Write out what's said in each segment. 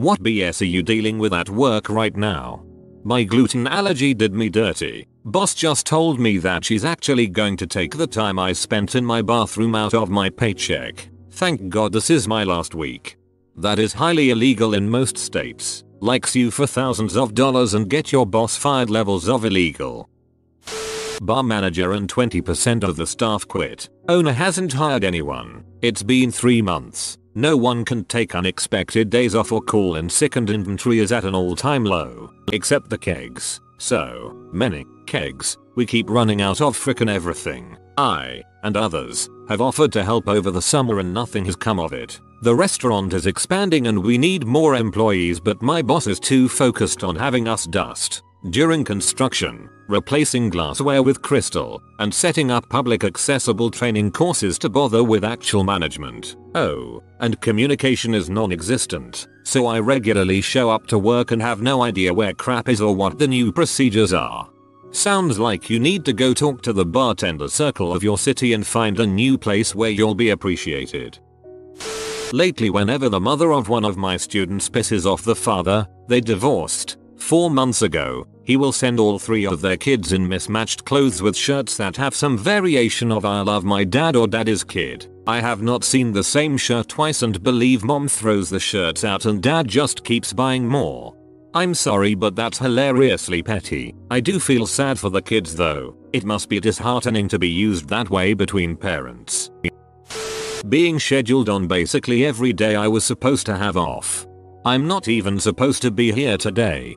What BS are you dealing with at work right now? My gluten allergy did me dirty. Boss just told me that she's actually going to take the time I spent in my bathroom out of my paycheck. Thank god this is my last week. That is highly illegal in most states. Likes you for thousands of dollars and get your boss fired levels of illegal. Bar manager and 20% of the staff quit. Owner hasn't hired anyone. It's been 3 months. No one can take unexpected days off or call in sick and inventory is at an all time low. Except the kegs. So many kegs. We keep running out of frickin' everything. I, and others, have offered to help over the summer and nothing has come of it. The restaurant is expanding and we need more employees but my boss is too focused on having us dust. During construction, replacing glassware with crystal, and setting up public accessible training courses to bother with actual management. Oh, and communication is non-existent, so I regularly show up to work and have no idea where crap is or what the new procedures are. Sounds like you need to go talk to the bartender circle of your city and find a new place where you'll be appreciated. Lately whenever the mother of one of my students pisses off the father, they divorced. Four months ago, he will send all three of their kids in mismatched clothes with shirts that have some variation of I love my dad or daddy's kid. I have not seen the same shirt twice and believe mom throws the shirts out and dad just keeps buying more. I'm sorry but that's hilariously petty. I do feel sad for the kids though. It must be disheartening to be used that way between parents. Being scheduled on basically every day I was supposed to have off. I'm not even supposed to be here today.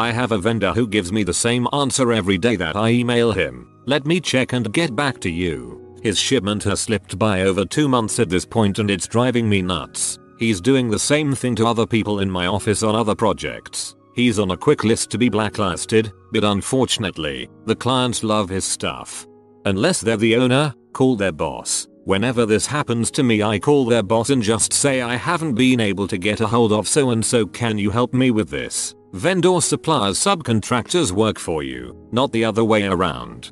I have a vendor who gives me the same answer every day that I email him. Let me check and get back to you. His shipment has slipped by over 2 months at this point and it's driving me nuts. He's doing the same thing to other people in my office on other projects. He's on a quick list to be blacklisted, but unfortunately, the clients love his stuff. Unless they're the owner, call their boss. Whenever this happens to me I call their boss and just say I haven't been able to get a hold of so and so can you help me with this. Vendor suppliers subcontractors work for you, not the other way around.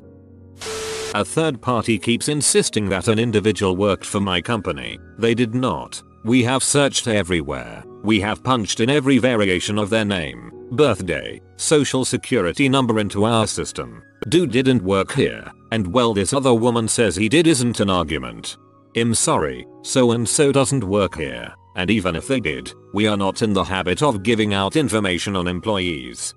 A third party keeps insisting that an individual worked for my company. They did not. We have searched everywhere. We have punched in every variation of their name, birthday, social security number into our system. Dude didn't work here. And well this other woman says he did isn't an argument. I'm sorry, so and so doesn't work here. And even if they did, we are not in the habit of giving out information on employees.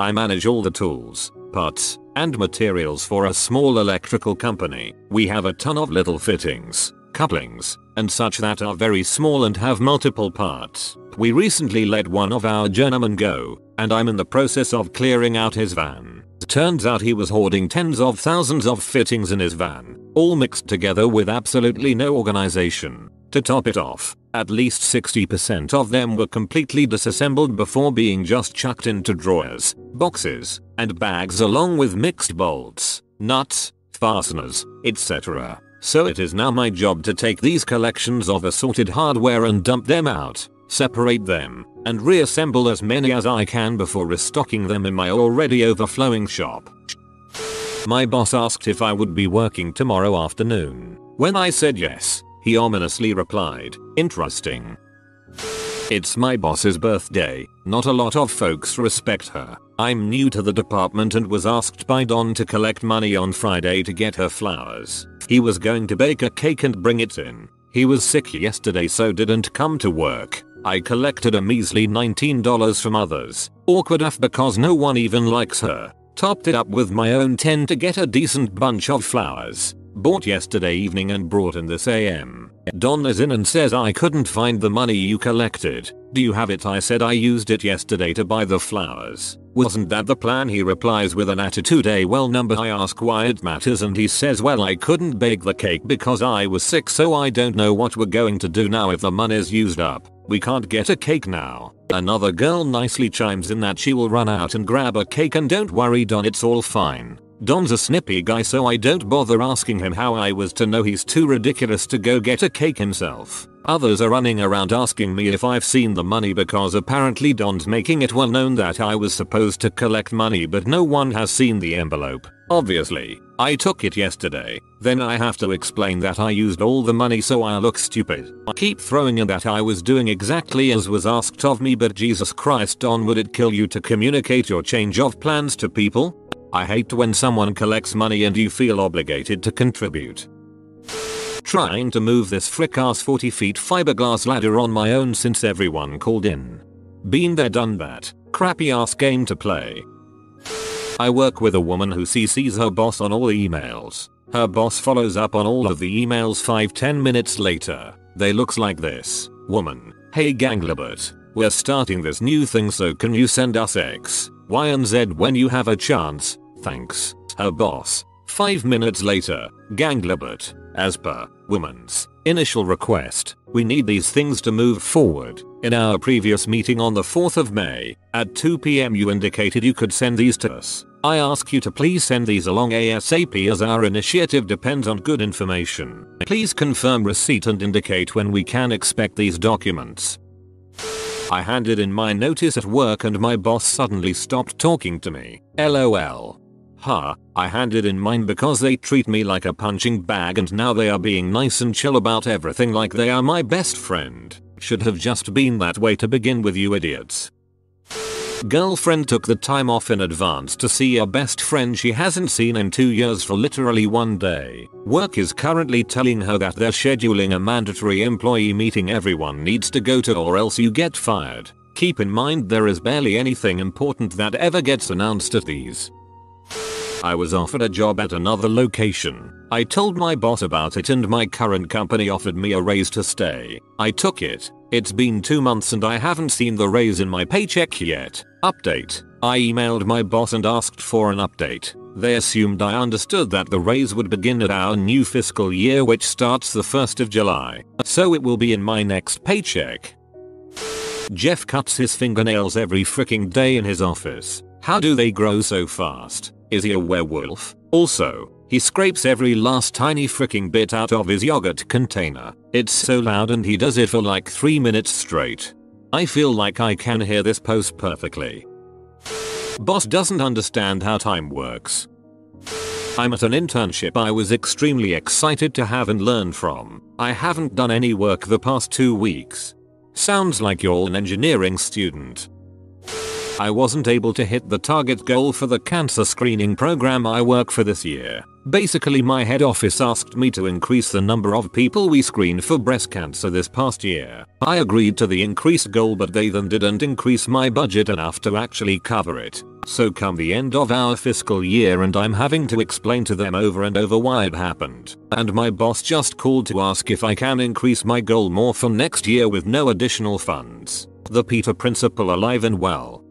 I manage all the tools, parts, and materials for a small electrical company. We have a ton of little fittings, couplings, and such that are very small and have multiple parts. We recently let one of our journeymen go, and I'm in the process of clearing out his van. Turns out he was hoarding tens of thousands of fittings in his van, all mixed together with absolutely no organization. To top it off, at least 60% of them were completely disassembled before being just chucked into drawers, boxes, and bags along with mixed bolts, nuts, fasteners, etc. So it is now my job to take these collections of assorted hardware and dump them out, separate them, and reassemble as many as I can before restocking them in my already overflowing shop. My boss asked if I would be working tomorrow afternoon. When I said yes, he ominously replied, interesting. It's my boss's birthday, not a lot of folks respect her. I'm new to the department and was asked by Don to collect money on Friday to get her flowers. He was going to bake a cake and bring it in. He was sick yesterday so didn't come to work. I collected a measly $19 from others. Awkward enough because no one even likes her. Topped it up with my own 10 to get a decent bunch of flowers. Bought yesterday evening and brought in this AM. Don is in and says I couldn't find the money you collected. Do you have it? I said I used it yesterday to buy the flowers. Wasn't that the plan? He replies with an attitude a well number I ask why it matters and he says well I couldn't bake the cake because I was sick so I don't know what we're going to do now if the money's used up. We can't get a cake now. Another girl nicely chimes in that she will run out and grab a cake and don't worry Don it's all fine. Don's a snippy guy so I don't bother asking him how I was to know he's too ridiculous to go get a cake himself. Others are running around asking me if I've seen the money because apparently Don's making it well known that I was supposed to collect money but no one has seen the envelope. Obviously, I took it yesterday. Then I have to explain that I used all the money so I look stupid. I keep throwing in that I was doing exactly as was asked of me but Jesus Christ Don would it kill you to communicate your change of plans to people? I hate when someone collects money and you feel obligated to contribute. Trying to move this frick ass 40 feet fiberglass ladder on my own since everyone called in. Been there done that. Crappy ass game to play. I work with a woman who CCs her boss on all emails. Her boss follows up on all of the emails 5-10 minutes later. They looks like this. Woman. Hey Ganglebert. We're starting this new thing so can you send us X, Y and Z when you have a chance? Thanks. Her boss. 5 minutes later. Ganglebert. As per woman's initial request, we need these things to move forward. In our previous meeting on the 4th of May, at 2pm you indicated you could send these to us. I ask you to please send these along ASAP as our initiative depends on good information. Please confirm receipt and indicate when we can expect these documents. I handed in my notice at work and my boss suddenly stopped talking to me. LOL. Huh, I handed in mine because they treat me like a punching bag and now they are being nice and chill about everything like they are my best friend. Should have just been that way to begin with you idiots. Girlfriend took the time off in advance to see a best friend she hasn't seen in 2 years for literally one day. Work is currently telling her that they're scheduling a mandatory employee meeting everyone needs to go to or else you get fired. Keep in mind there is barely anything important that ever gets announced at these. I was offered a job at another location. I told my boss about it and my current company offered me a raise to stay. I took it. It's been 2 months and I haven't seen the raise in my paycheck yet. Update. I emailed my boss and asked for an update. They assumed I understood that the raise would begin at our new fiscal year which starts the 1st of July. So it will be in my next paycheck. Jeff cuts his fingernails every freaking day in his office. How do they grow so fast? Is he a werewolf? Also, he scrapes every last tiny freaking bit out of his yogurt container. It's so loud and he does it for like 3 minutes straight. I feel like I can hear this post perfectly. Boss doesn't understand how time works. I'm at an internship I was extremely excited to have and learn from. I haven't done any work the past 2 weeks. Sounds like you're an engineering student. I wasn't able to hit the target goal for the cancer screening program I work for this year. Basically my head office asked me to increase the number of people we screen for breast cancer this past year. I agreed to the increased goal but they then didn't increase my budget enough to actually cover it. So come the end of our fiscal year and I'm having to explain to them over and over why it happened. And my boss just called to ask if I can increase my goal more for next year with no additional funds. The Peter principle alive and well.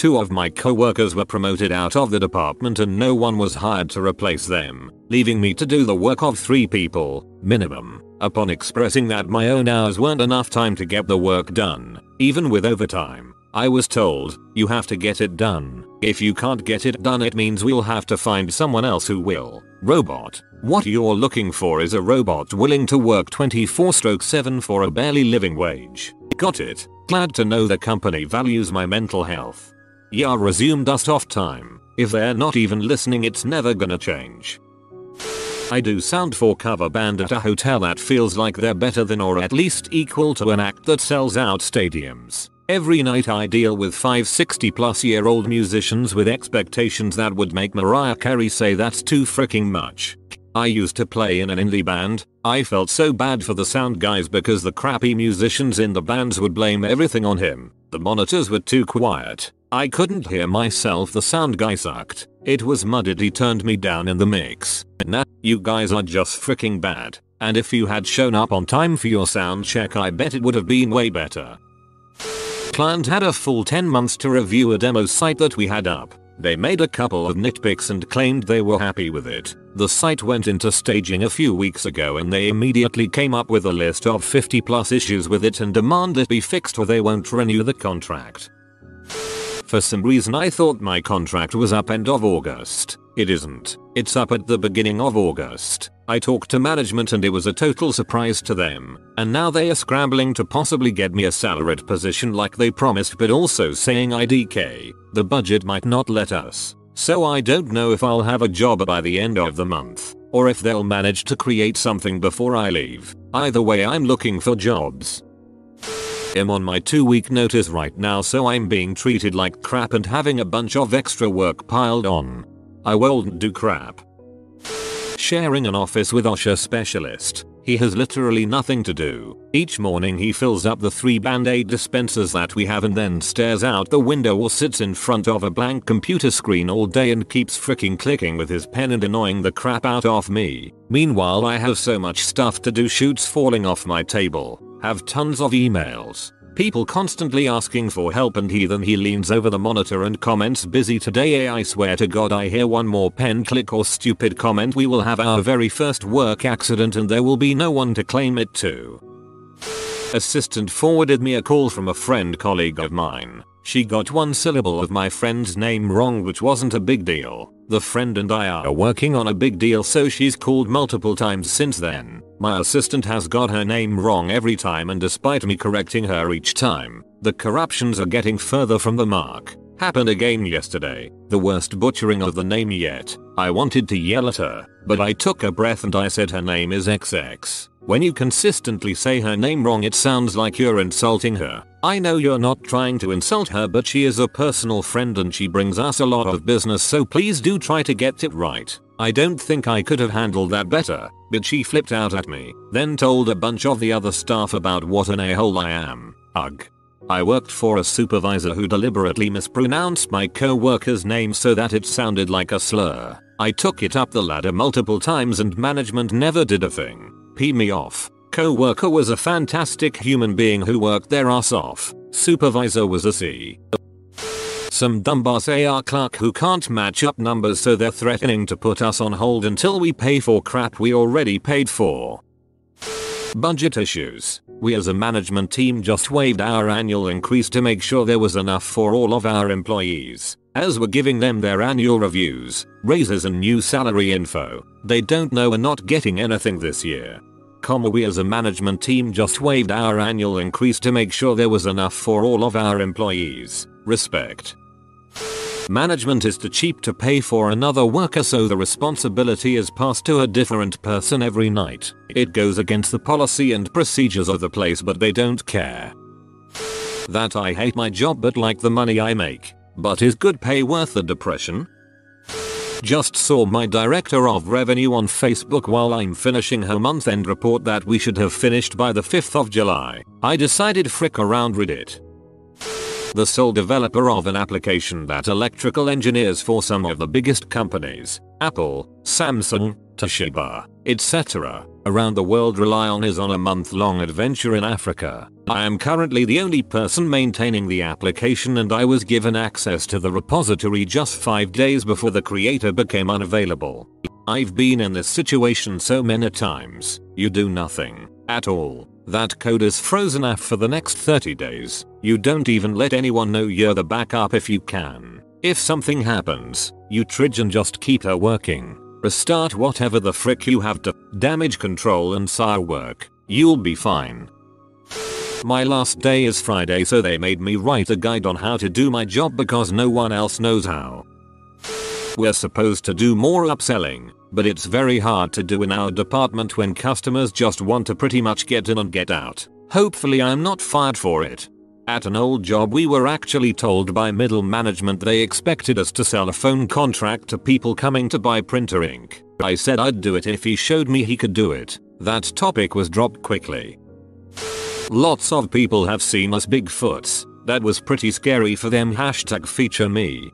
Two of my co-workers were promoted out of the department and no one was hired to replace them, leaving me to do the work of three people, minimum. Upon expressing that my own hours weren't enough time to get the work done, even with overtime, I was told, you have to get it done. If you can't get it done it means we'll have to find someone else who will. Robot. What you're looking for is a robot willing to work 24 stroke 7 for a barely living wage. Got it. Glad to know the company values my mental health. Yeah resume dust off time. If they're not even listening it's never gonna change. I do sound for cover band at a hotel that feels like they're better than or at least equal to an act that sells out stadiums. Every night I deal with 5 60 plus year old musicians with expectations that would make Mariah Carey say that's too freaking much. I used to play in an indie band. I felt so bad for the sound guys because the crappy musicians in the bands would blame everything on him. The monitors were too quiet. I couldn't hear myself the sound guy sucked. It was muddied he turned me down in the mix. Nah, you guys are just freaking bad. And if you had shown up on time for your sound check I bet it would have been way better. Client had a full 10 months to review a demo site that we had up. They made a couple of nitpicks and claimed they were happy with it. The site went into staging a few weeks ago and they immediately came up with a list of 50 plus issues with it and demand it be fixed or they won't renew the contract. For some reason I thought my contract was up end of August. It isn't. It's up at the beginning of August. I talked to management and it was a total surprise to them. And now they are scrambling to possibly get me a salaried position like they promised but also saying IDK. The budget might not let us. So I don't know if I'll have a job by the end of the month. Or if they'll manage to create something before I leave. Either way I'm looking for jobs. I'm on my 2 week notice right now so I'm being treated like crap and having a bunch of extra work piled on. I won't do crap. Sharing an office with OSHA specialist. He has literally nothing to do. Each morning he fills up the three band-aid dispensers that we have and then stares out the window or sits in front of a blank computer screen all day and keeps freaking clicking with his pen and annoying the crap out of me. Meanwhile I have so much stuff to do shoots falling off my table. Have tons of emails. People constantly asking for help and he then he leans over the monitor and comments busy today eh, I swear to god I hear one more pen click or stupid comment we will have our very first work accident and there will be no one to claim it to. Assistant forwarded me a call from a friend colleague of mine. She got one syllable of my friend's name wrong which wasn't a big deal. The friend and I are working on a big deal so she's called multiple times since then. My assistant has got her name wrong every time and despite me correcting her each time, the corruptions are getting further from the mark. Happened again yesterday, the worst butchering of the name yet. I wanted to yell at her, but I took a breath and I said her name is XX. When you consistently say her name wrong it sounds like you're insulting her. I know you're not trying to insult her but she is a personal friend and she brings us a lot of business so please do try to get it right. I don't think I could have handled that better, but she flipped out at me, then told a bunch of the other staff about what an a-hole I am. Ugh. I worked for a supervisor who deliberately mispronounced my co-worker's name so that it sounded like a slur. I took it up the ladder multiple times and management never did a thing. Pee me off. Co-worker was a fantastic human being who worked their ass off. Supervisor was a C. Some dumbass AR clerk who can't match up numbers so they're threatening to put us on hold until we pay for crap we already paid for. Budget issues. We as a management team just waived our annual increase to make sure there was enough for all of our employees. As we're giving them their annual reviews, raises and new salary info, they don't know we're not getting anything this year. Comma we as a management team just waived our annual increase to make sure there was enough for all of our employees. Respect. Management is too cheap to pay for another worker so the responsibility is passed to a different person every night. It goes against the policy and procedures of the place but they don't care. That I hate my job but like the money I make. But is good pay worth the depression? Just saw my director of revenue on Facebook while I'm finishing her month end report that we should have finished by the 5th of July. I decided frick around Reddit the sole developer of an application that electrical engineers for some of the biggest companies, Apple, Samsung, Toshiba, etc., around the world rely on is on a month-long adventure in Africa. I am currently the only person maintaining the application and I was given access to the repository just 5 days before the creator became unavailable. I've been in this situation so many times, you do nothing, at all. That code is frozen off for the next 30 days. You don't even let anyone know you're the backup if you can. If something happens, you triage and just keep her working. Restart whatever the frick you have to. Damage control and SAR work. You'll be fine. My last day is Friday so they made me write a guide on how to do my job because no one else knows how. We're supposed to do more upselling, but it's very hard to do in our department when customers just want to pretty much get in and get out. Hopefully I'm not fired for it. At an old job we were actually told by middle management they expected us to sell a phone contract to people coming to buy printer ink. I said I'd do it if he showed me he could do it. That topic was dropped quickly. Lots of people have seen us Bigfoots. That was pretty scary for them hashtag feature me.